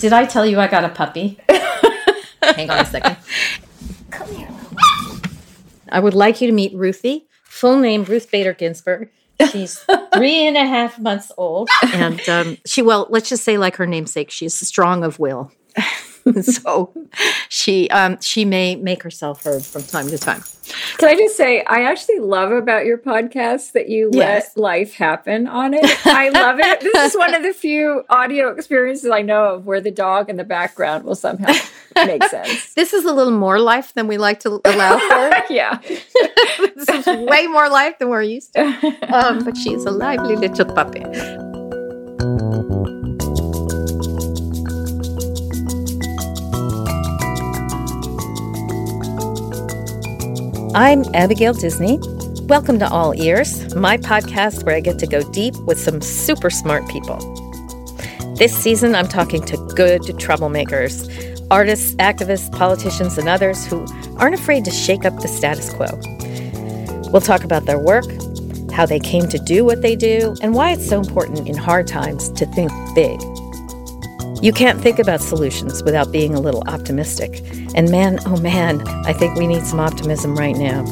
Did I tell you I got a puppy? Hang on a second. Come here. I would like you to meet Ruthie. Full name Ruth Bader Ginsburg. She's three and a half months old. And um, she, well, let's just say, like her namesake, she's strong of will. so she um, she may make herself heard from time to time. Can I just say, I actually love about your podcast that you yes. let life happen on it. I love it. this is one of the few audio experiences I know of where the dog in the background will somehow make sense. This is a little more life than we like to allow for. yeah. this is way more life than we're used to. Um, but she's a lively little puppy. I'm Abigail Disney. Welcome to All Ears, my podcast where I get to go deep with some super smart people. This season, I'm talking to good troublemakers, artists, activists, politicians, and others who aren't afraid to shake up the status quo. We'll talk about their work, how they came to do what they do, and why it's so important in hard times to think big. You can't think about solutions without being a little optimistic. And man, oh man, I think we need some optimism right now.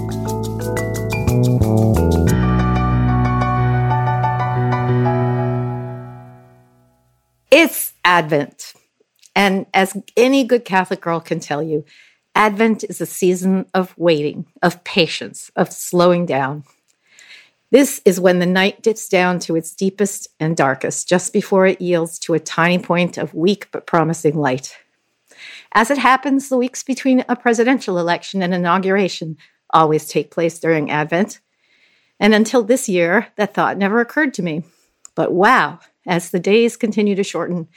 It's Advent. And as any good Catholic girl can tell you, Advent is a season of waiting, of patience, of slowing down. This is when the night dips down to its deepest and darkest, just before it yields to a tiny point of weak but promising light. As it happens, the weeks between a presidential election and inauguration always take place during Advent. And until this year, that thought never occurred to me. But wow, as the days continue to shorten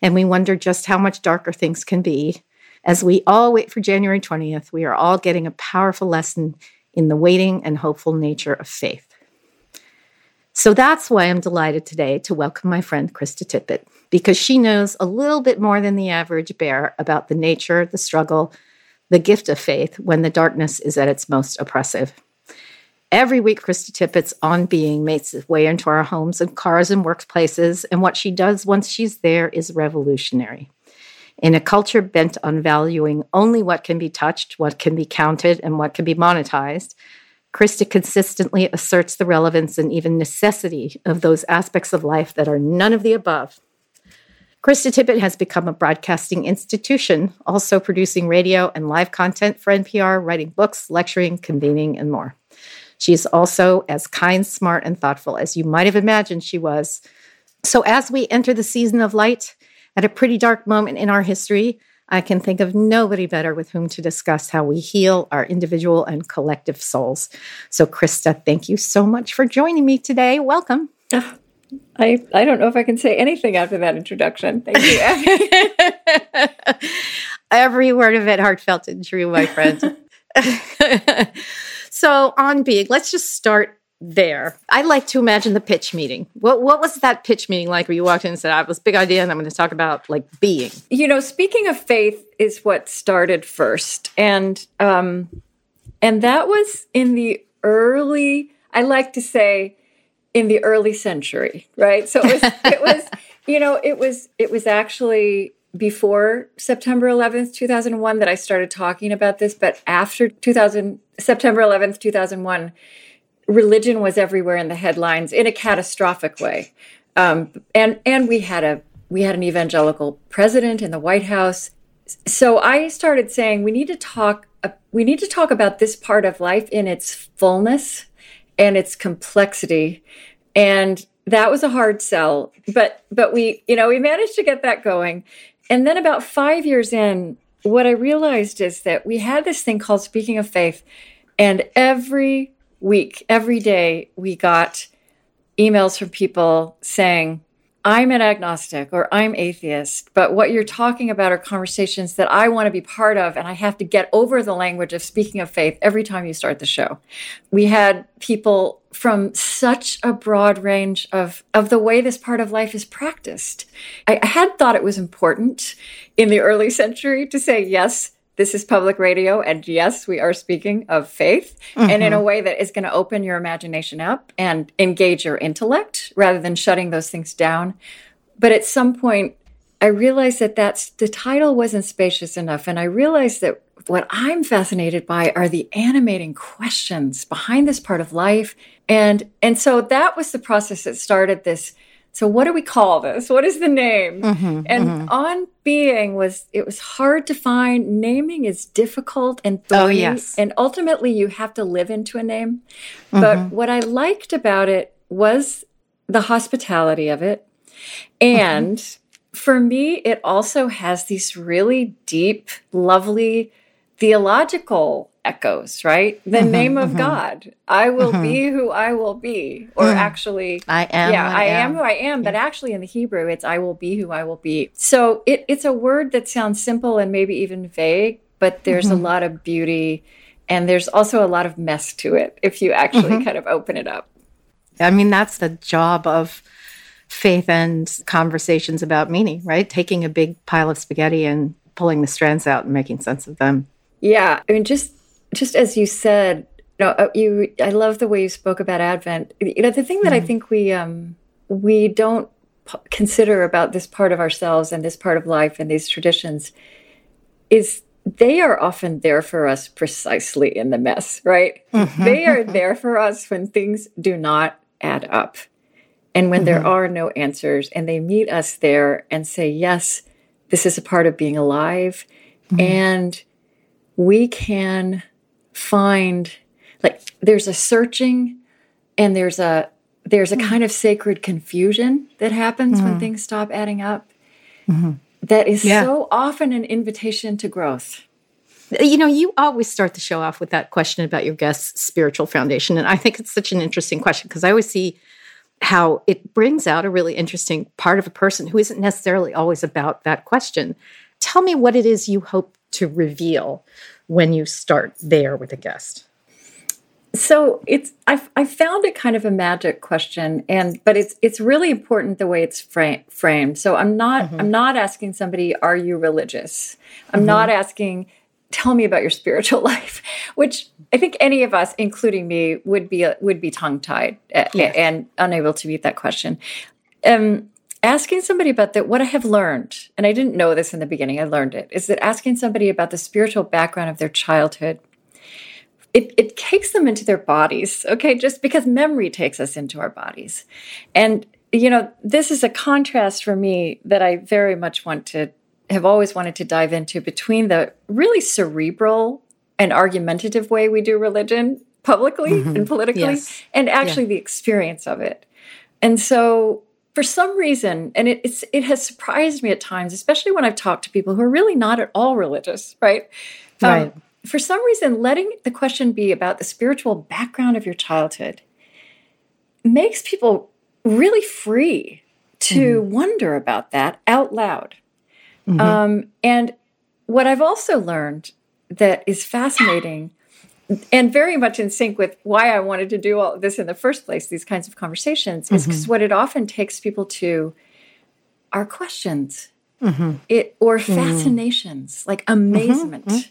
and we wonder just how much darker things can be, as we all wait for January 20th, we are all getting a powerful lesson in the waiting and hopeful nature of faith. So that's why I'm delighted today to welcome my friend Krista Tippett, because she knows a little bit more than the average bear about the nature, the struggle, the gift of faith when the darkness is at its most oppressive. Every week, Krista Tippett's on being makes its way into our homes and cars and workplaces, and what she does once she's there is revolutionary. In a culture bent on valuing only what can be touched, what can be counted, and what can be monetized, Krista consistently asserts the relevance and even necessity of those aspects of life that are none of the above. Krista Tippett has become a broadcasting institution, also producing radio and live content for NPR, writing books, lecturing, convening, and more. She is also as kind, smart, and thoughtful as you might have imagined she was. So, as we enter the season of light, at a pretty dark moment in our history, I can think of nobody better with whom to discuss how we heal our individual and collective souls. So, Krista, thank you so much for joining me today. Welcome. I, I don't know if I can say anything after that introduction. Thank you. Every word of it heartfelt and true, my friend. so, on Being, let's just start there. I like to imagine the pitch meeting. What what was that pitch meeting like where you walked in and said, I have this big idea and I'm going to talk about like being? You know, speaking of faith is what started first. And um and that was in the early I like to say in the early century, right? So it was it was you know, it was it was actually before September 11th, 2001 that I started talking about this, but after 2000 September 11th, 2001 religion was everywhere in the headlines in a catastrophic way. Um, and and we had a we had an evangelical president in the White House. So I started saying we need to talk uh, we need to talk about this part of life in its fullness and its complexity. And that was a hard sell, but but we you know we managed to get that going. And then about 5 years in, what I realized is that we had this thing called speaking of faith and every week, every day, we got emails from people saying, I'm an agnostic or I'm atheist, but what you're talking about are conversations that I want to be part of, and I have to get over the language of speaking of faith every time you start the show. We had people from such a broad range of, of the way this part of life is practiced. I, I had thought it was important in the early century to say, yes, this is public radio. And yes, we are speaking of faith mm-hmm. and in a mm-hmm. way that is going to open your imagination up and engage your intellect rather than shutting those things down. But at some point, I realized that that's the title wasn't spacious enough. And I realized that what I'm fascinated by are the animating questions behind this part of life. And, and so that was the process that started this. So what do we call this? What is the name? Mm-hmm, and mm-hmm. on being was, it was hard to find. Naming is difficult and thorny. Oh, yes. And ultimately you have to live into a name. Mm-hmm. But what I liked about it was the hospitality of it. And mm-hmm. for me, it also has these really deep, lovely theological echoes, right? The mm-hmm, name of mm-hmm. God. I will mm-hmm. be who I will be. Or mm. actually I am. Yeah, I, I am. am. who I am, but actually in the Hebrew it's I will be who I will be. So it, it's a word that sounds simple and maybe even vague, but there's a mm-hmm. lot of beauty and there's also a lot of mess to it if you actually mm-hmm. kind of open it up. I mean, that's the job of faith and conversations about meaning, right? Taking a big pile of spaghetti and pulling the strands out and making sense of them. Yeah, I mean, just just as you said, you know, uh, you I love the way you spoke about Advent. You know, the thing that mm. I think we um we don't p- consider about this part of ourselves and this part of life and these traditions is they are often there for us precisely in the mess, right? Mm-hmm. They are there for us when things do not add up and when mm-hmm. there are no answers and they meet us there and say yes this is a part of being alive mm-hmm. and we can find like there's a searching and there's a there's a mm-hmm. kind of sacred confusion that happens when mm-hmm. things stop adding up mm-hmm. that is yeah. so often an invitation to growth you know, you always start the show off with that question about your guest's spiritual foundation. And I think it's such an interesting question because I always see how it brings out a really interesting part of a person who isn't necessarily always about that question. Tell me what it is you hope to reveal when you start there with a guest. So it's I I found it kind of a magic question, and but it's it's really important the way it's fra- framed. So I'm not mm-hmm. I'm not asking somebody, "Are you religious?" I'm mm-hmm. not asking tell me about your spiritual life which i think any of us including me would be would be tongue tied yes. and unable to meet that question um, asking somebody about that what i have learned and i didn't know this in the beginning i learned it is that asking somebody about the spiritual background of their childhood it, it takes them into their bodies okay just because memory takes us into our bodies and you know this is a contrast for me that i very much want to have always wanted to dive into between the really cerebral and argumentative way we do religion publicly mm-hmm. and politically yes. and actually yeah. the experience of it. And so for some reason, and it, it's it has surprised me at times, especially when I've talked to people who are really not at all religious, right? Um, right. Um, for some reason, letting the question be about the spiritual background of your childhood makes people really free to mm-hmm. wonder about that out loud. Mm-hmm. Um, and what I've also learned that is fascinating and very much in sync with why I wanted to do all this in the first place, these kinds of conversations, mm-hmm. is because what it often takes people to are questions mm-hmm. it or mm. fascinations, like amazement. Mm-hmm.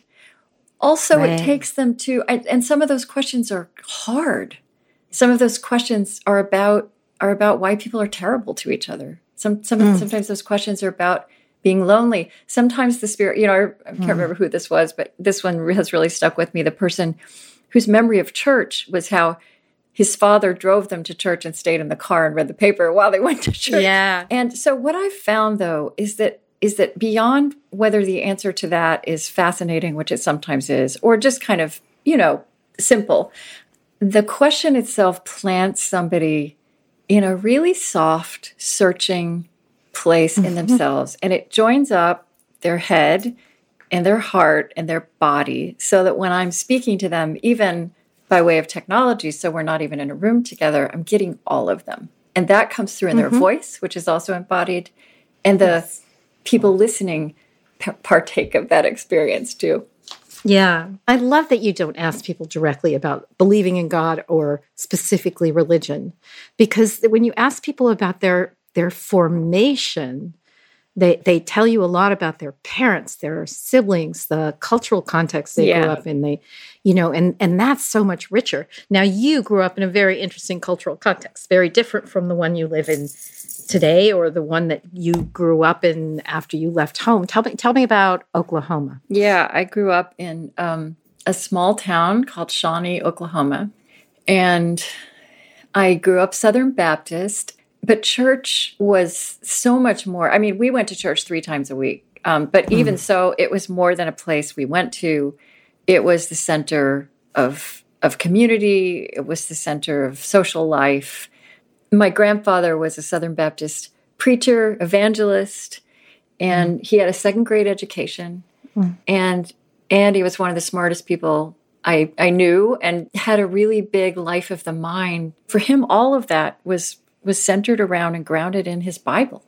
Also, right. it takes them to, and some of those questions are hard. Some of those questions are about are about why people are terrible to each other. Some, some mm. sometimes those questions are about being lonely. Sometimes the spirit, you know, I, I can't mm. remember who this was, but this one has really stuck with me. The person whose memory of church was how his father drove them to church and stayed in the car and read the paper while they went to church. Yeah. And so what I've found though is that is that beyond whether the answer to that is fascinating, which it sometimes is, or just kind of, you know, simple, the question itself plants somebody in a really soft, searching, place in mm-hmm. themselves and it joins up their head and their heart and their body so that when I'm speaking to them, even by way of technology, so we're not even in a room together, I'm getting all of them. And that comes through in mm-hmm. their voice, which is also embodied, and the yes. people listening p- partake of that experience too. Yeah. I love that you don't ask people directly about believing in God or specifically religion because when you ask people about their their formation, they they tell you a lot about their parents, their siblings, the cultural context they Yeah. grew up in. They, you know, and and that's so much richer. Now you grew up in a very interesting cultural context, very different from the one you live in today or the one that you grew up in after you left home. Tell me tell me about Oklahoma. Yeah, I grew up in um, a small town called Shawnee, Oklahoma. And I grew up Southern Baptist, but church was so much more. I mean, we went to church three times a week. Um, but mm-hmm. even so, it was more than a place we went to. It was the center of of community. It was the center of social life. My grandfather was a Southern Baptist preacher, evangelist, and mm-hmm. he had a second grade education. Mm. And and he was one of the smartest people I, I knew and had a really big life of the mind. For him, all of that was was centered around and grounded in his Bible.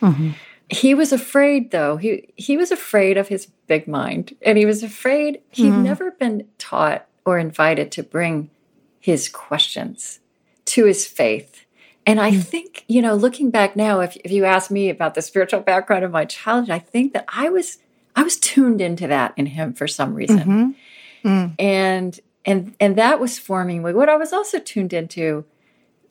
Mm-hmm. He was afraid though. He he was afraid of his big mind. And he was afraid he'd mm-hmm. never been taught or invited to bring his questions to his faith. And I hmm. think, you know, looking back now, if, if you ask me about the spiritual background of my childhood, I think that I was I was tuned into that in him for some reason. Mm-hmm. Mm. And and and that was forming me. What I was also tuned into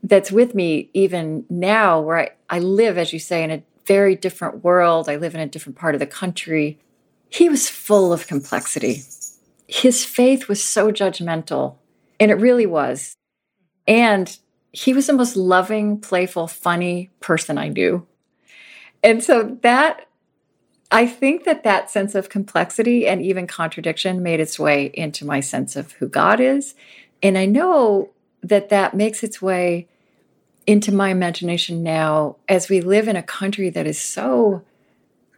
that's with me even now, where I, I live, as you say, in a very different world. I live in a different part of the country. He was full of complexity. His faith was so judgmental, and it really was. And he was the most loving, playful, funny person I knew. And so that, I think that that sense of complexity and even contradiction made its way into my sense of who God is. And I know that that makes its way into my imagination now as we live in a country that is so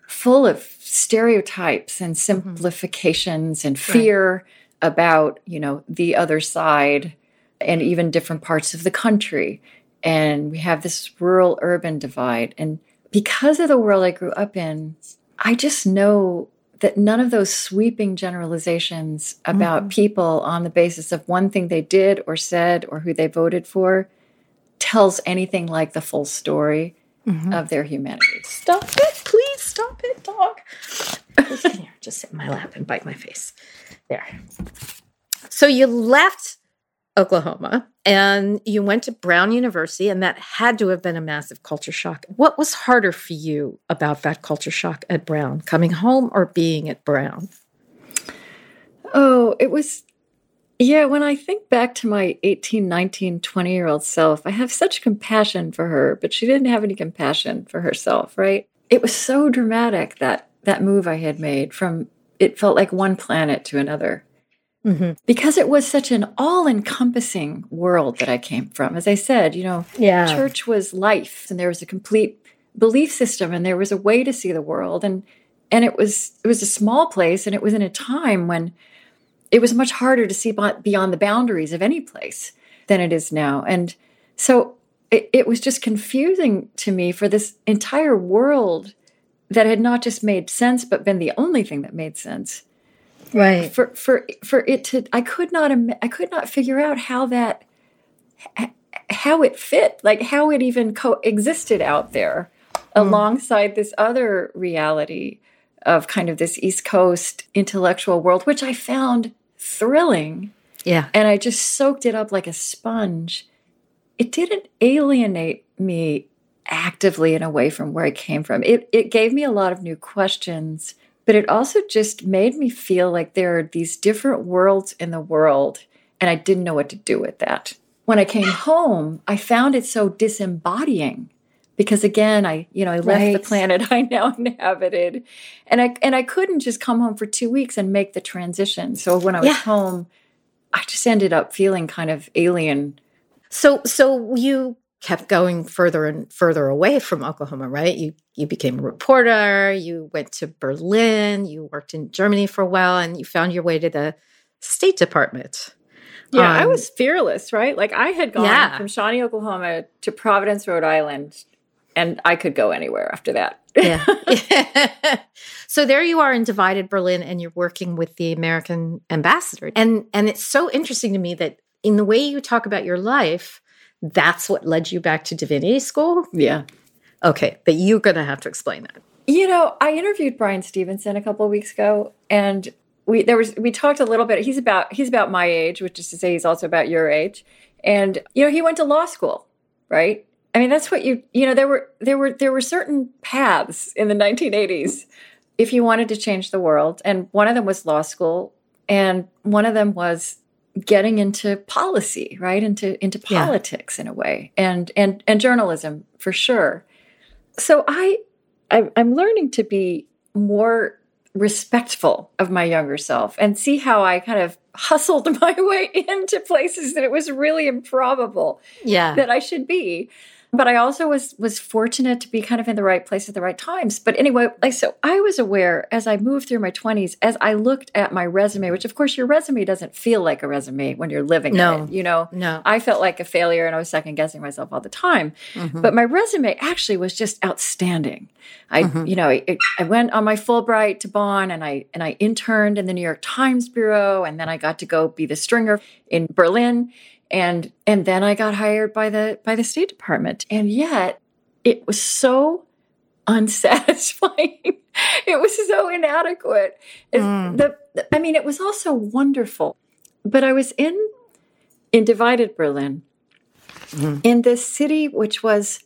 full of stereotypes and mm-hmm. simplifications and fear about, you know, the other side and even different parts of the country. And we have this rural urban divide. And because of the world I grew up in, I just know that none of those sweeping generalizations about mm-hmm. people on the basis of one thing they did or said or who they voted for tells anything like the full story mm-hmm. of their humanity. Stop it, please stop it, dog. Here, just sit in my lap and bite my face. There. So you left Oklahoma and you went to Brown University, and that had to have been a massive culture shock. What was harder for you about that culture shock at Brown, coming home or being at Brown? Oh, it was, yeah, when I think back to my 18, 19, 20 year old self, I have such compassion for her, but she didn't have any compassion for herself, right? It was so dramatic that that move I had made from it felt like one planet to another mm-hmm. because it was such an all encompassing world that I came from. As I said, you know, Yeah. church was life and there was a complete belief system and there was a way to see the world and and it was it was a small place and it was in a time when it was much harder to see beyond the boundaries of any place than it is now. And so it, it was just confusing to me for this entire world that had not just made sense but been the only thing that made sense. Right. for for for it to i could not i could not figure out how that how it fit like how it even coexisted out there hmm. alongside this other reality of kind of this east coast intellectual world which i found thrilling Yeah. and i just soaked it up like a sponge it didn't alienate me actively and away from where I came from. It it gave me a lot of new questions, but it also just made me feel like there are these different worlds in the world and I didn't know what to do with that. When I came home, I found it so disembodying because again, I you know, I left the planet I now inhabited and I and I couldn't just come home for 2 weeks and make the transition. So when I was Yeah. home, I just ended up feeling kind of alien So so you kept going further and further away from Oklahoma, right? You you became a reporter, you went to Berlin, you worked in Germany for a while and you found your way to the State Department. Yeah, I Um, was fearless, right? Like I had gone Yeah. from Shawnee, Oklahoma to Providence, Rhode Island, and I could go anywhere after that. Yeah. so there you are in divided Berlin and you're working with the American ambassador. And and it's so interesting to me that in the way you talk about your life, that's what led you back to divinity school. yeah. Okay, but you're going to have to explain that. You know, I interviewed Bryan Stevenson a couple of weeks ago, and we there was we talked a little bit. He's about he's about my age, which is to say, he's also about your age. And you know, he went to law school, right? I mean, that's what you you know. There were there were there were certain paths in the 1980s if you wanted to change the world, and one of them was law school, and one of them was getting into policy, right? Into into politics yeah. in a way, and and and journalism for sure. So I, I I'm learning to be more respectful of my younger self and see how I kind of hustled my way into places that it was really improbable yeah. that I should be but I also was was fortunate to be kind of in the right place at the right times. But anyway, like so I was aware as I moved through my 20s as I looked at my resume, which of course your resume doesn't feel like a resume when you're living no, it, you know. No. I felt like a failure and I was second guessing myself all the time. Mm-hmm. But my resume actually was just outstanding. I mm-hmm. you know, I, I went on my Fulbright to Bonn and I and I interned in the New York Times bureau and then I got to go be the stringer in Berlin and and then I got hired by the by the State Department. And yet it was so unsatisfying. it was so inadequate. Mm. The, I mean, it was also wonderful. But I was in in divided Berlin, mm. in this city which was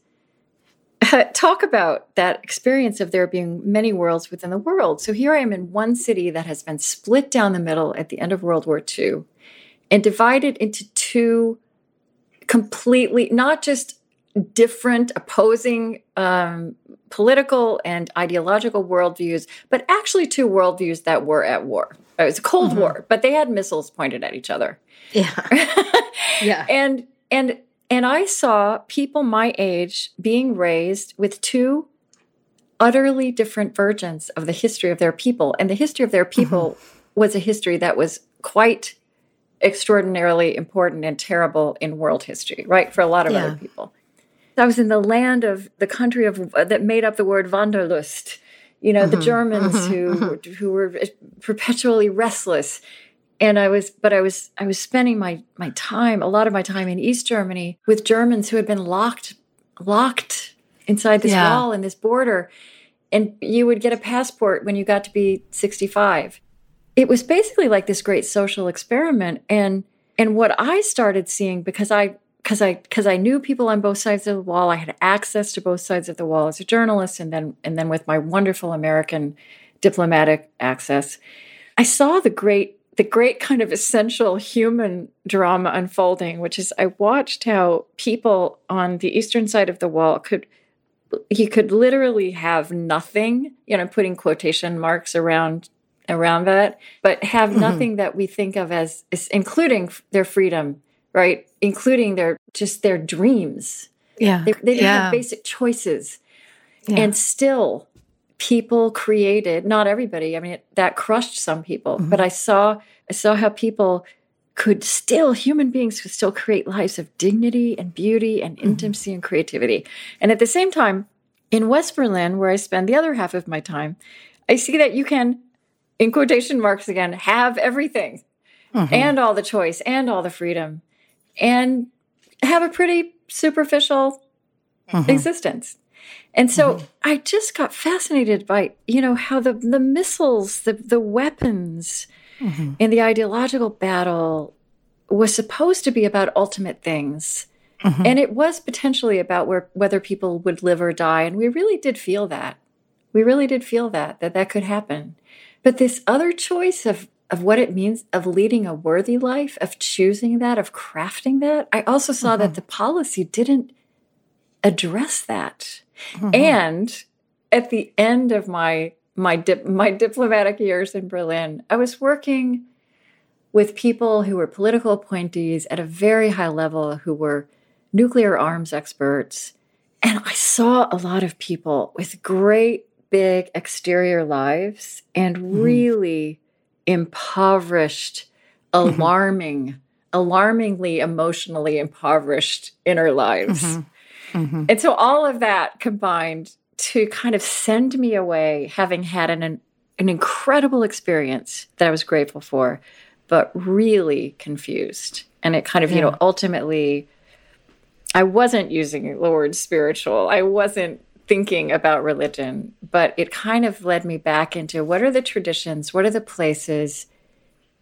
talk about that experience of there being many worlds within the world. So here I am in one city that has been split down the middle at the end of World War II and divided into two completely, not just different opposing um, political and ideological worldviews, but actually two worldviews that were at war. It was a Cold mm-hmm. War, but they had missiles pointed at each other. Yeah. yeah. And and and I saw people my age being raised with two utterly different versions of the history of their people. And the history of their people mm-hmm. was a history that was quite extraordinarily important and terrible in world history, right? For a lot of yeah. other people. I was in the land of the country of that made up the word Wanderlust. You know, mm-hmm. the Germans mm-hmm. who mm-hmm. who were perpetually restless. And I was, but I was, I was spending my my time, a lot of my time in East Germany with Germans who had been locked, locked inside this yeah. wall and this border. And you would get a passport when you got to be 65 it was basically like this great social experiment. And and what i started seeing because i because i because i knew people on both sides of the wall i had access to both sides of the wall as a journalist and then and then with my wonderful american diplomatic access i saw the great the great kind of essential human drama unfolding which is i watched how people on the eastern side of the wall could he could literally have nothing you know putting quotation marks around around that, but have mm-hmm. nothing that we think of as, including their freedom, right? Including their just their dreams. Yeah. They, they didn't yeah. have basic choices. Yeah. And still, people created, not everybody, I mean, it, that crushed some people, mm-hmm. but I saw, I saw how people could still, human beings could still create lives of dignity and beauty and mm-hmm. intimacy and creativity. And at the same time, in West Berlin, where I spend the other half of my time, I see that you can in quotation marks again, have everything mm-hmm. and all the choice and all the freedom and have a pretty superficial mm-hmm. existence. And so mm-hmm. I just got fascinated by, you know, how the, the missiles, the, the weapons mm-hmm. in the ideological battle was supposed to be about ultimate things. Mm-hmm. And it was potentially about where, whether people would live or die. And we really did feel that. We really did feel that, that that could happen. But this other choice of of what it means of leading a worthy life, of choosing that, of crafting that, I also saw mm-hmm. that the policy didn't address that. Mm-hmm. And at the end of my my dip, my diplomatic years in Berlin, I was working with people who were political appointees at a very high level who were nuclear arms experts. And I saw a lot of people with great big exterior lives and mm-hmm. really impoverished, mm-hmm. alarming, alarmingly emotionally impoverished inner lives. Mm-hmm. mm-hmm. And so all of that combined to kind of send me away having had an, an incredible experience that I was grateful for, but really confused. And it kind of, yeah. you know, ultimately, I wasn't using the word spiritual. I wasn't thinking about religion, but it kind of led me back into what are the traditions, what are the places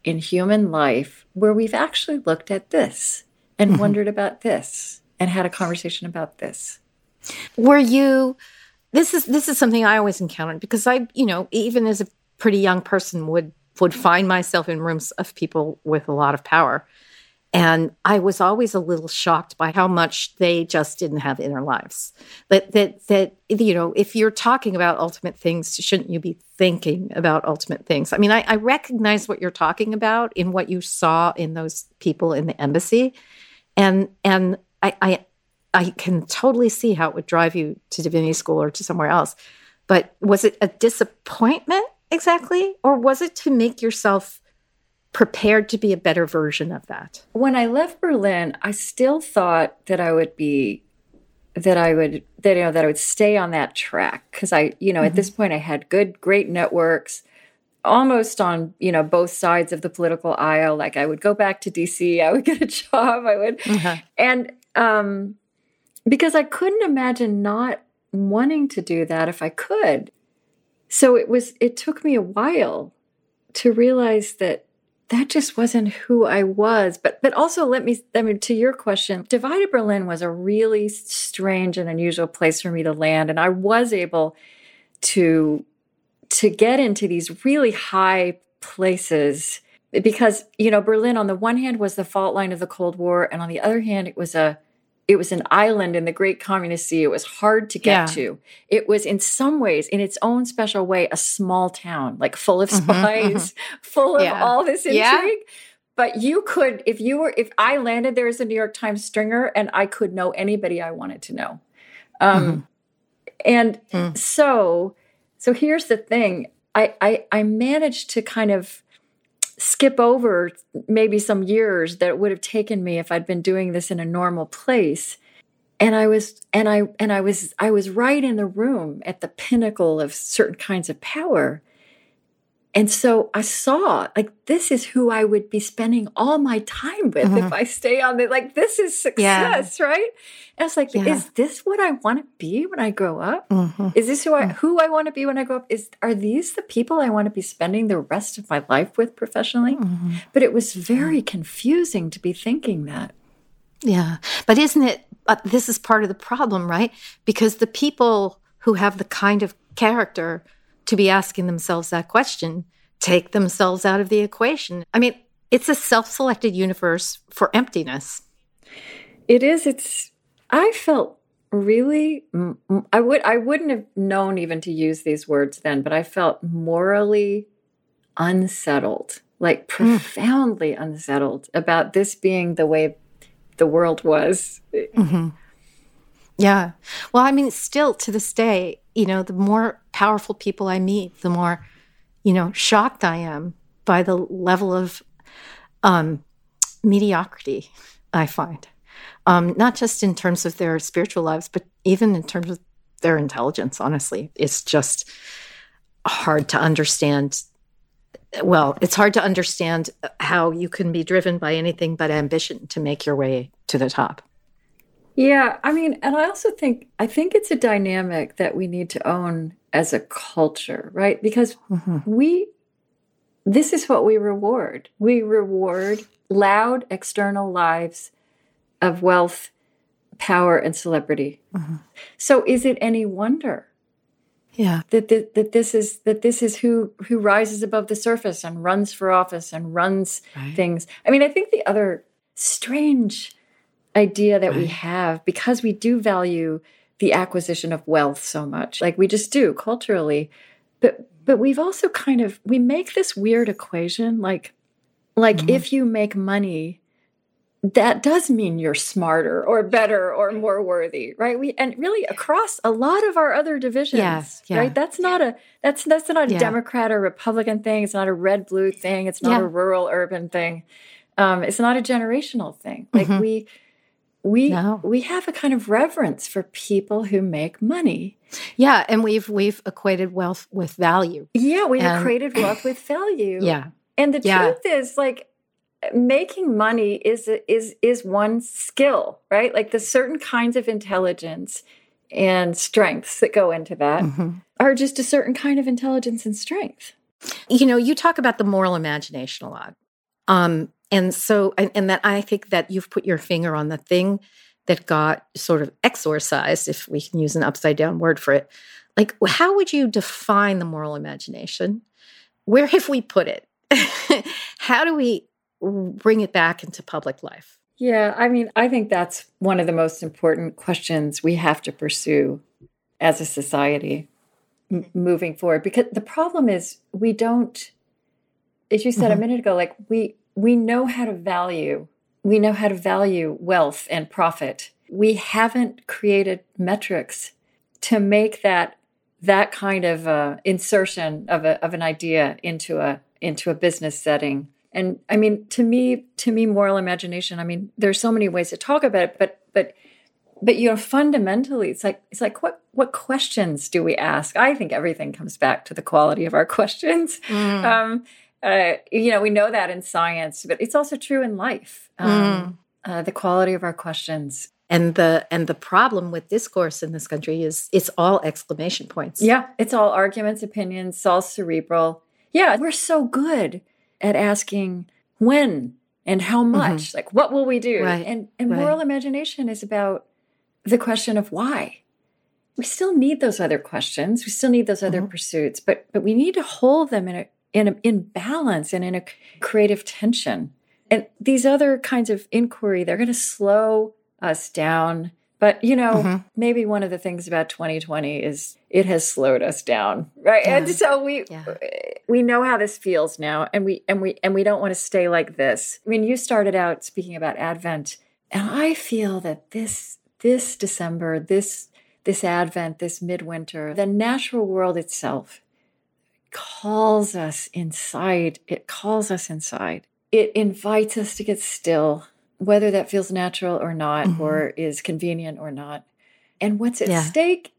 in human life where we've actually looked at this and mm-hmm. wondered about this and had a conversation about this. Were you this is this is something I always encountered because I, you know, even as a pretty young person would would find myself in rooms of people with a lot of power. And I was always a little shocked by how much they just didn't have inner lives. That that that you know, if you're talking about ultimate things, shouldn't you be thinking about ultimate things? I mean, I, I recognize what you're talking about in what you saw in those people in the embassy, and and I, I I can totally see how it would drive you to divinity school or to somewhere else. But was it a disappointment exactly? Or was it to make yourself prepared to be a better version of that? When I left Berlin, I still thought that I would be that I would that you know that I would stay on that track because I you know mm-hmm. at this point I had good great networks almost on you know both sides of the political aisle like I would go back to DC I would get a job I would uh-huh. and um because I couldn't imagine not wanting to do that if I could. So it was, it took me a while to realize that that just wasn't who I was. But, but also let me, I mean, to your question, Divided Berlin was a really strange and unusual place for me to land. And I was able to, to get into these really high places because, you know, Berlin on the one hand was the fault line of the Cold War. And on the other hand, it was a, it was an island in the great communist sea. It was hard to get yeah. to. It was in some ways, in its own special way, a small town, like full of mm-hmm, spies, mm-hmm. full of yeah. all this intrigue. Yeah. But you could, if you were, if I landed there as a New York Times stringer and I could know anybody I wanted to know. Um, mm-hmm. And mm. so, so here's the thing. I, I, I managed to kind of skip over maybe some years that would have taken me if I'd been doing this in a normal place. And I was and I and I was I was right in the room at the pinnacle of certain kinds of power. And so I saw like this is who I would be spending all my time with mm-hmm. if I stay on the like this is success, yeah. right? And I was like, yeah. is this what I want to be when I grow up? Mm-hmm. Is this who I mm. who I want to be when I grow up? Is are these the people I want to be spending the rest of my life with professionally? Mm-hmm. But it was very confusing to be thinking that. Yeah. But isn't it uh, this is part of the problem, right? Because the people who have the kind of character to be asking themselves that question take themselves out of the equation. I mean, it's a self selected universe for emptiness. It is. It's, I felt really i would i wouldn't have known even to use these words then but i felt morally unsettled like hmm. profoundly mm. unsettled about this being the way the world was mm-hmm. Yeah well i mean still to this day you know, the more powerful people I meet, the more, you know, shocked I am by the level of um, mediocrity I find. Um, not just in terms of their spiritual lives, but even in terms of their intelligence, honestly. It's just hard to understand. Well, it's hard to understand how you can be driven by anything but ambition to make your way to the top. Yeah, I mean, and I also think I think it's a dynamic that we need to own as a culture, right? Because mm-hmm. we this is what we reward. We reward loud external lives of wealth, power and celebrity. Mm-hmm. So is it any wonder yeah that, that that this is that this is who who rises above the surface and runs for office and runs right. things i mean i think the other strange idea that right. we have because we do value the acquisition of wealth so much like we just do culturally but but we've also kind of we make this weird equation like like mm-hmm. if you make money that does mean you're smarter or better or more worthy right we and really across a lot of our other divisions yes, yeah. right that's not a that's that's not a yeah. democrat or republican thing it's not a red blue thing it's not yeah. a rural urban thing um, it's not a generational thing like mm-hmm. we we no. we have a kind of reverence for people who make money. Yeah, and we've we've equated wealth with value. Yeah, we've and, equated wealth with value. Yeah. And the yeah. truth is like making money is is is one skill, right? Like the certain kinds of intelligence and strengths that go into that Mhm. are just a certain kind of intelligence and strength. You know, you talk about the moral imagination a lot. Um, and so, and, and that I think that you've put your finger on the thing that got sort of exorcised, if we can use an upside down word for it. Like, how would you define the moral imagination? Where have we put it? how do we bring it back into public life? Yeah, I mean, I think that's one of the most important questions we have to pursue as a society m- moving forward because the problem is we don't as you said a Mhm. minute ago like we we know how to value we know how to value wealth and profit. We haven't created metrics to make that that kind of uh, insertion of a of an idea into a into a business setting. And I mean, to me, to me, moral imagination. I mean, there's so many ways to talk about it, but but but you know, fundamentally, it's like it's like what what questions do we ask? I think everything comes back to the quality of our questions. Um, uh, you know, we know that in science, but it's also true in life. Um, uh, the quality of our questions. and the and the problem with discourse in this country is it's all exclamation points. Yeah, it's all arguments, opinions, it's all cerebral. Yeah, we're so good at asking when and how much. Like, what will we do? Right, And and right. moral imagination is about the question of why. We still need those other questions. We still need those other Mhm. pursuits, but but we need to hold them in a in a, in balance and in a creative tension. And these other kinds of inquiry, they're going to slow us down. But you know, Mhm. maybe one of the things about 2020 is it has slowed us down, right? And so we Yeah. we know how this feels now, and we and we and we don't want to stay like this. I mean, you started out speaking about Advent, and I feel that this this December, this this Advent, this midwinter, the natural world itself calls us inside. It calls us inside. It invites us to get still, whether that feels natural or not, Mhm. or is convenient or not. And what's at Yeah. stake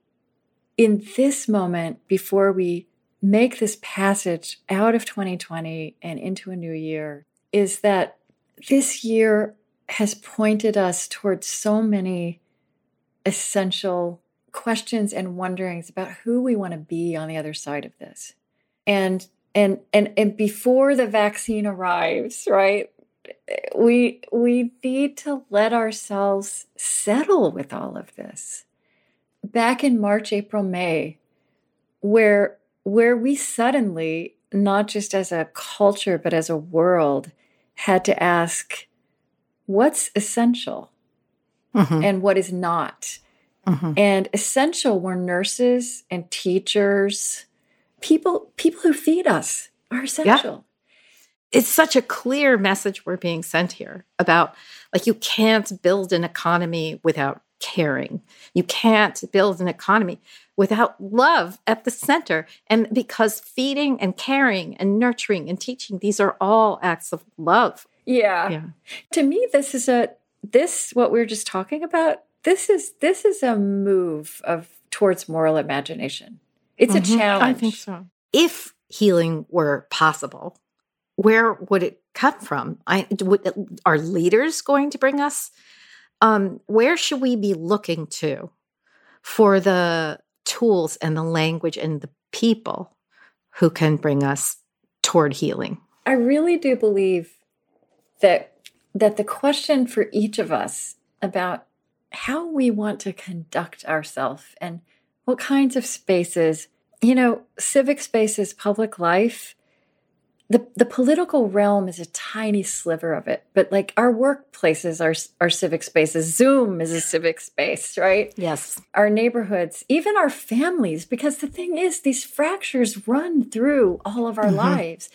in this moment before we make this passage out of 2020 and into a new year is that this year has pointed us towards so many essential questions and wonderings about who we want to be on the other side of this and and and and before the vaccine arrives right we we need to let ourselves settle with all of this back in march april may where where we suddenly not just as a culture but as a world had to ask what's essential Mhm. and what is not Mhm. and essential were nurses and teachers people people who feed us are essential It's such a clear message we're being sent here about like you can't build an economy without caring. You can't build an economy without love at the center. And because feeding and caring and nurturing and teaching, these are all acts of love. yeah. Yeah. to me this is a this what we are just talking about this is this is a move of towards moral imagination it's Mhm. a challenge I think so. If healing were possible, where would it come from? I would, are leaders going to bring us? Um, where should we be looking to for the tools and the language and the people who can bring us toward healing? I really do believe that that the question for each of us about how we want to conduct ourselves and what kinds of spaces, you know, civic spaces, public life, the the political realm is a tiny sliver of it, but like our workplaces are are civic spaces. Zoom is a civic space, right? Yes. our neighborhoods, even our families, because the thing is, these fractures run through all of our Mhm. lives.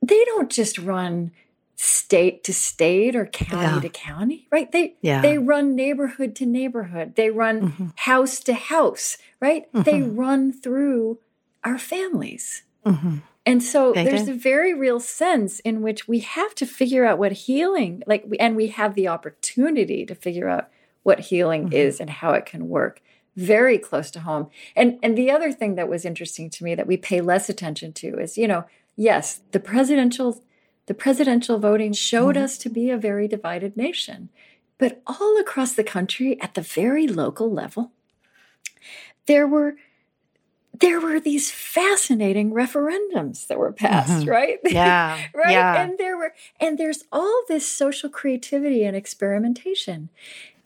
They don't just run state to state or county Yeah. to county, right? They Yeah. they run neighborhood to neighborhood. They run Mhm. house to house, right? They Mhm. run through our families. Mhm. And so They there's do. a very real sense in which we have to figure out what healing like we- and we have the opportunity to figure out what healing Mhm. is and how it can work very close to home. And and the other thing that was interesting to me that we pay less attention to is, you know, yes, the presidential the presidential voting showed Mhm. us to be a very divided nation. But all across the country at the very local level, there were there were these fascinating referendums that were passed, Mhm. right? Yeah. right? Yeah. And there were and there's all this social creativity and experimentation.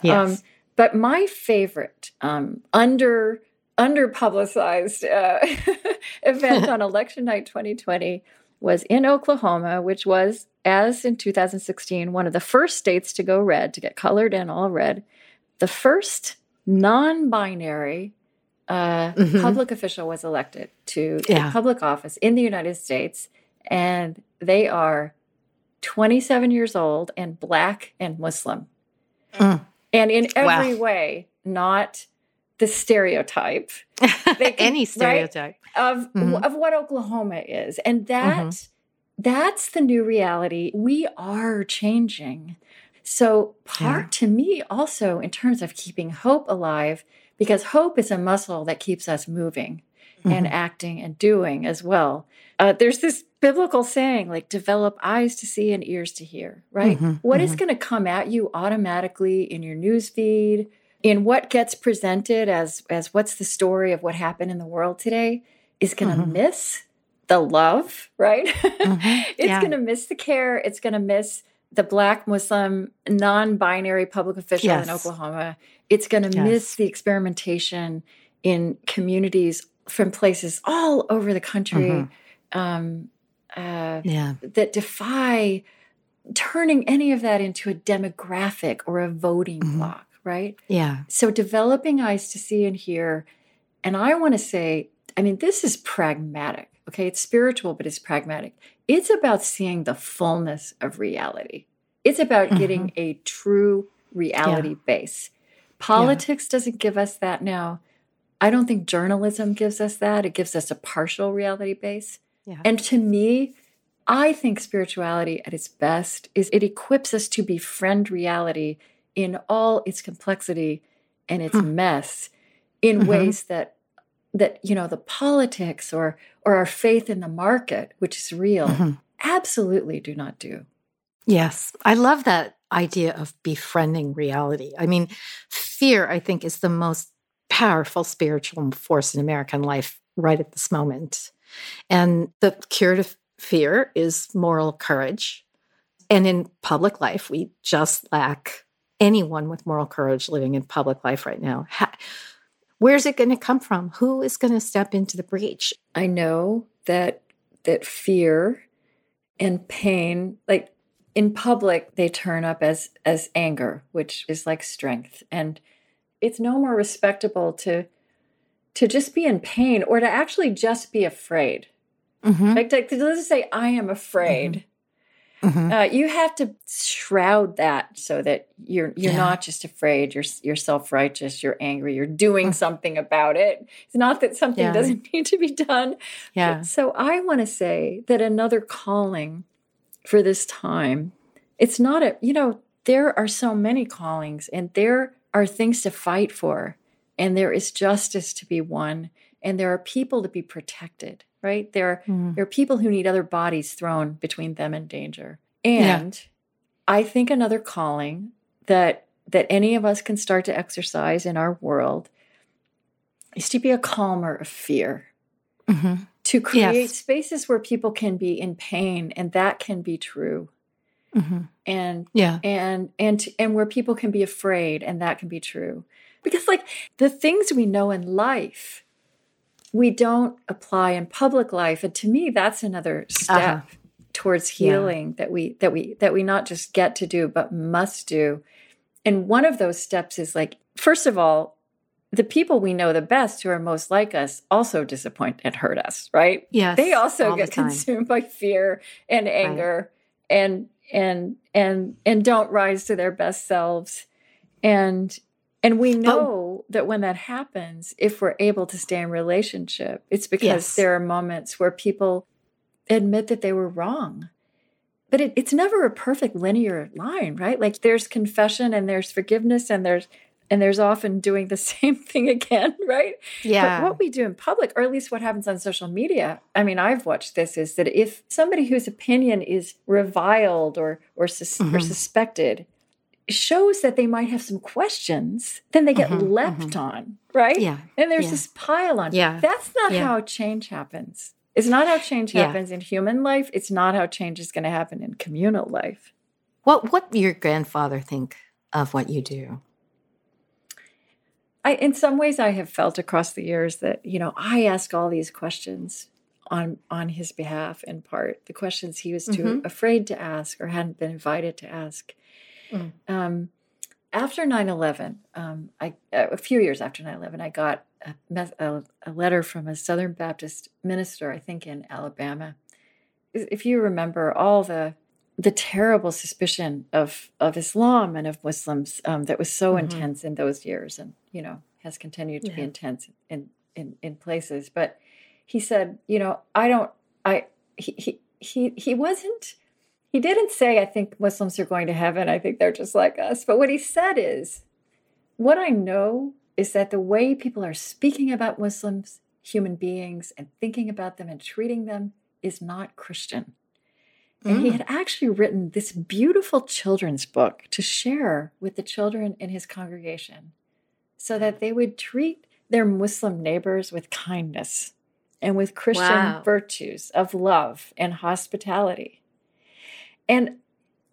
yes. Um, but my favorite um, under under publicized uh, event on election night 2020 was in Oklahoma, which was as in 2016 one of the first states to go red to get colored in all red, the first non-binary uh, Mhm. public official was elected to Yeah. public office in the United States, and they are 27 years old and black and Muslim Mm. and in every Wow. way not the stereotype can- Any right? stereotype. of Mhm. of what Oklahoma is and that Mhm. that's the new reality we are changing so part Yeah. to me also in terms of keeping hope alive because hope is a muscle that keeps us moving and Mhm. acting and doing as well uh, there's this biblical saying like develop eyes to see and ears to hear right Mhm, What is mhm. going to come at you automatically in your news feed in what gets presented as as what's the story of what happened in the world today is going to Mhm. miss the love right Mhm, it's yeah. going to miss the care it's going to miss the black muslim non-binary public official in oklahoma it's going to Yes. miss the experimentation in communities from places all over the country Mhm. um, uh, Yeah. that defy turning any of that into a demographic or a voting Mhm. bloc, right? Yeah. So developing eyes to see and hear. And I want to say, I mean, this is pragmatic. Okay. It's spiritual, but it's pragmatic. It's about seeing the fullness of reality. It's about mm-hmm. getting a true reality base. Politics doesn't give us that now. I don't think journalism gives us that. It gives us a partial reality base. Yeah. And to me, I think spirituality at its best is it equips us to befriend reality in all its complexity and its Hmm. mess in Mhm. ways that that you know the politics or or our faith in the market which is real Mhm. absolutely do not do Yes. I love that idea of befriending reality. I mean, fear, I think, is the most powerful spiritual force in American life right at this moment. And the cure to fear is moral courage. And in public life, we just lack anyone with moral courage living in public life right now. Ha- Where's it going to come from? Who is going to step into the breach? I know that that fear and pain, like in public, they turn up as as anger, which is like strength, and it's no more respectable to to just be in pain or to actually just be afraid. Mhm. Like to, to just say, "I am afraid." Mhm. Uh, you have to shroud that so that you're you're Yeah. not just afraid. You're you're self righteous. You're angry. You're doing Mm. something about it. It's not that something Yeah. doesn't need to be done. Yeah. So I want to say that another calling for this time, it's not a, you know, there are so many callings and there are things to fight for and there is justice to be won and there are people to be protected, right? There are, Mm. there are people who need other bodies thrown between them and danger. Yeah. And I think another calling that that any of us can start to exercise in our world is to be a calmer of fear Mhm. to create Yes. spaces where people can be in pain and that can be true Mhm. and Yeah. and and and where people can be afraid and that can be true because like the things we know in life we don't apply in public life and to me that's another step Uh-huh. towards Yeah. healing that we that we that we not just get to do but must do and one of those steps is like first of all the people we know the best who are most like us also disappoint and hurt us right Yes. they also all the get consumed by fear and anger and and and and don't rise to their best selves and and we know that when that happens if we're able to stay in relationship it's because Yes. there are moments where people admit that they were wrong but it, it's never a perfect linear line right like there's confession and there's forgiveness and there's and there's often doing the same thing again right Yeah. but what we do in public, or at least what happens on social media, I mean, I've watched this is that if somebody whose opinion is reviled or or, sus- or Mhm. suspected, shows that they might have some questions, then they get Mhm, leapt mhm. on, right? Yeah. And there's yeah. this pile on. Yeah. That's not Yeah. how change happens. It's not how change Yeah. happens in human life. It's not how change is going to happen in communal life. What what your grandfather think of what you do? I, in some ways, I have felt across the years that you know I ask all these questions on on his behalf. In part, the questions he was too Mhm. afraid to ask or hadn't been invited to ask. Mm. Um, after 9-11, um, I, uh, a few years after 9-11, I got a, a, a letter from a Southern Baptist minister, I think in Alabama. If you remember all the the terrible suspicion of of Islam and of Muslims um, that was so Mhm. intense in those years, and you know has continued to be intense in, in in places. But he said, you know, I don't, I he he he, he wasn't. He didn't say, I think Muslims are going to heaven. I think they're just like us. But what he said is, what I know is that the way people are speaking about Muslims, human beings, and thinking about them and treating them is not Christian. And he Mm. had actually written this beautiful children's book to share with the children in his congregation so that they would treat their Muslim neighbors with kindness and with Christian Wow. virtues of love and hospitality. And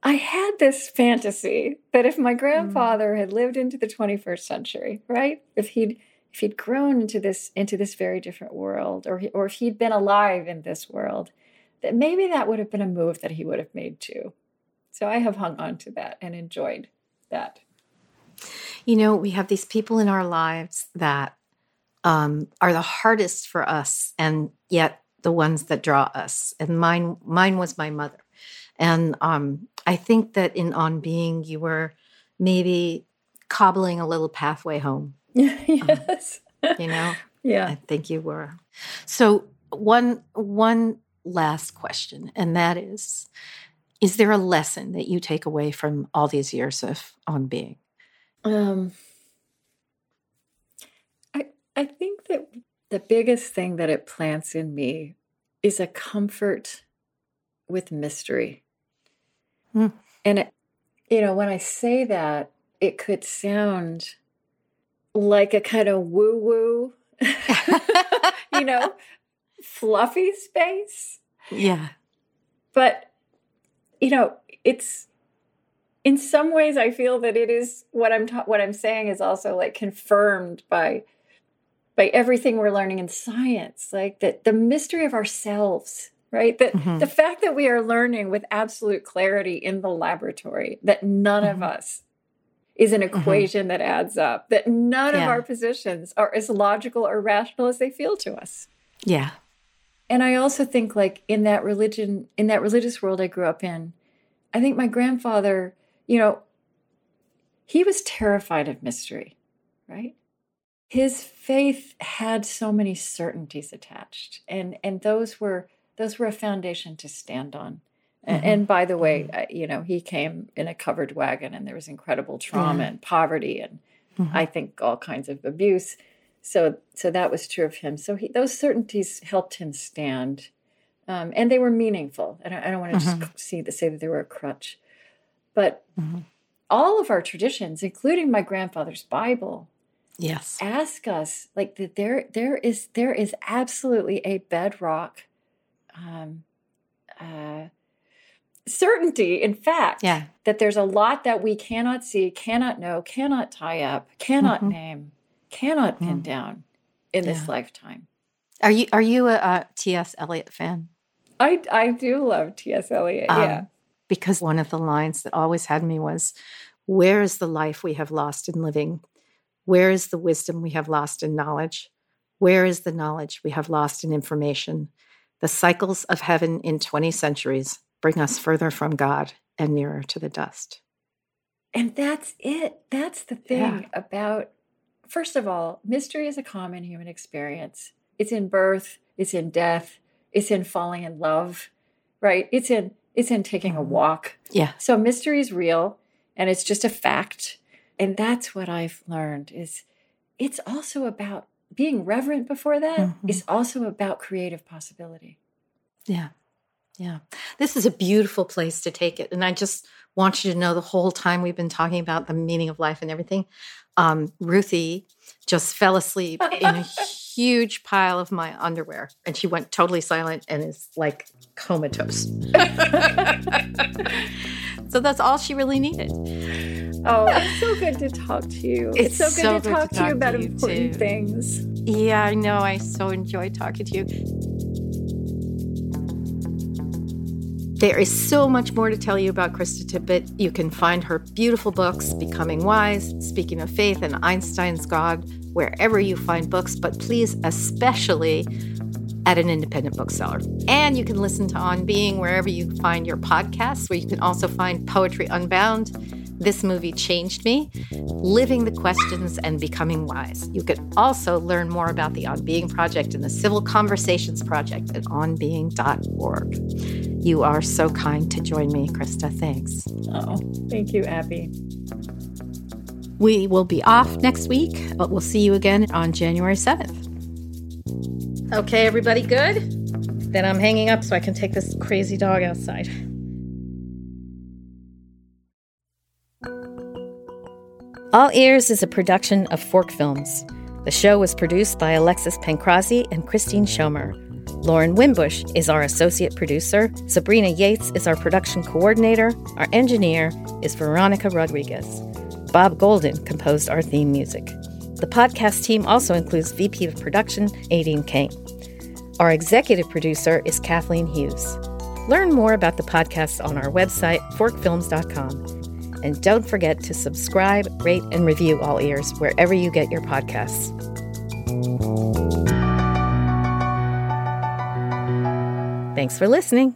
I had this fantasy that if my grandfather had lived into the 21st century, right? If he'd if he'd grown into this into this very different world or he, or if he'd been alive in this world, that maybe that would have been a move that he would have made too. So I have hung on to that and enjoyed that. You know, we have these people in our lives that um, are the hardest for us, and yet the ones that draw us. And mine, mine was my mother. And um, I think that in on being, you were maybe cobbling a little pathway home. yes. You know, yeah. I think you were. So one one last question, and that is: Is there a lesson that you take away from all these years of on being? Um, I I think that the biggest thing that it plants in me is a comfort with mystery. Hmm. And it, you know, when I say that, it could sound like a kind of woo woo, you know, fluffy space. Yeah. But you know, it's in some ways I feel that it is what I'm ta- what I'm saying is also like confirmed by by everything we're learning in science, like that the mystery of ourselves, right? That Mhm. the fact that we are learning with absolute clarity in the laboratory that none Mhm. of us is an equation that adds up, that none of our positions are as logical or rational as they feel to us Yeah. and i also think like in that religion in that religious world i grew up in i think my grandfather you know he was terrified of mystery right his faith had so many certainties attached and and those were those were a foundation to stand on Mhm. and by the way I, you know he came in a covered wagon and there was incredible trauma Yeah. and poverty and Mhm. I think all kinds of abuse. So so that was true of him. So he, those certainties helped him stand, um, and they were meaningful. And I, I don't want to just see the, say that they were a crutch, but Mhm. all of our traditions, including my grandfather's Bible, Yes. ask us like that. There there is there is absolutely a bedrock. Um, uh, certainty in fact Yeah. that there's a lot that we cannot see, cannot know, cannot tie up, cannot Mhm. name, cannot pin Mm. down in this Yeah. lifetime. Are you are you a, a T.S. Eliot fan? I I do love T.S. Eliot. Um, yeah. Because one of the lines that always had me was, "Where is the life we have lost in living? Where is the wisdom we have lost in knowledge? Where is the knowledge we have lost in information? The cycles of heaven in twenty centuries bring us further from God and nearer to the dust." And that's it. That's the thing Yeah. about first of all, mystery is a common human experience. It's in birth, it's in death, it's in falling in love, right? It's in it's in taking a Mhm. walk. Yeah. So mystery is real and it's just a fact. And that's what I've learned is it's also about being reverent before that. Mhm. It's also about creative possibility. Yeah. Yeah. this is a beautiful place to take it. And I just want you to know the whole time we've been talking about the meaning of life and everything, um, Ruthie just fell asleep in a huge pile of my underwear and she went totally silent and is like comatose. so that's all she really needed. Oh, it's so good to talk to you. It's, it's so, good, so to, good talk to talk to you about you important too. things. Yeah, I know. I so enjoy talking to you. There is so much more to tell you about Krista Tippett. You can find her beautiful books, Becoming Wise, Speaking of Faith, and Einstein's God, wherever you find books, but please, especially at an independent bookseller. And you can listen to On Being wherever you find your podcasts, where you can also find Poetry Unbound. This movie changed me, living the questions and becoming wise. You can also learn more about the On Being Project and the Civil Conversations Project at onbeing.org. You are so kind to join me, Krista. Thanks. Oh, thank you, Abby. We will be off next week, but we'll see you again on January 7th. Okay, everybody good? Then I'm hanging up so I can take this crazy dog outside. All Ears is a production of Fork Films. The show was produced by Alexis Pancrazi and Christine Schomer. Lauren Wimbush is our associate producer. Sabrina Yates is our production coordinator. Our engineer is Veronica Rodriguez. Bob Golden composed our theme music. The podcast team also includes VP of Production, Aideen Kane. Our executive producer is Kathleen Hughes. Learn more about the podcast on our website, forkfilms.com. And don't forget to subscribe, rate, and review All Ears wherever you get your podcasts. Thanks for listening.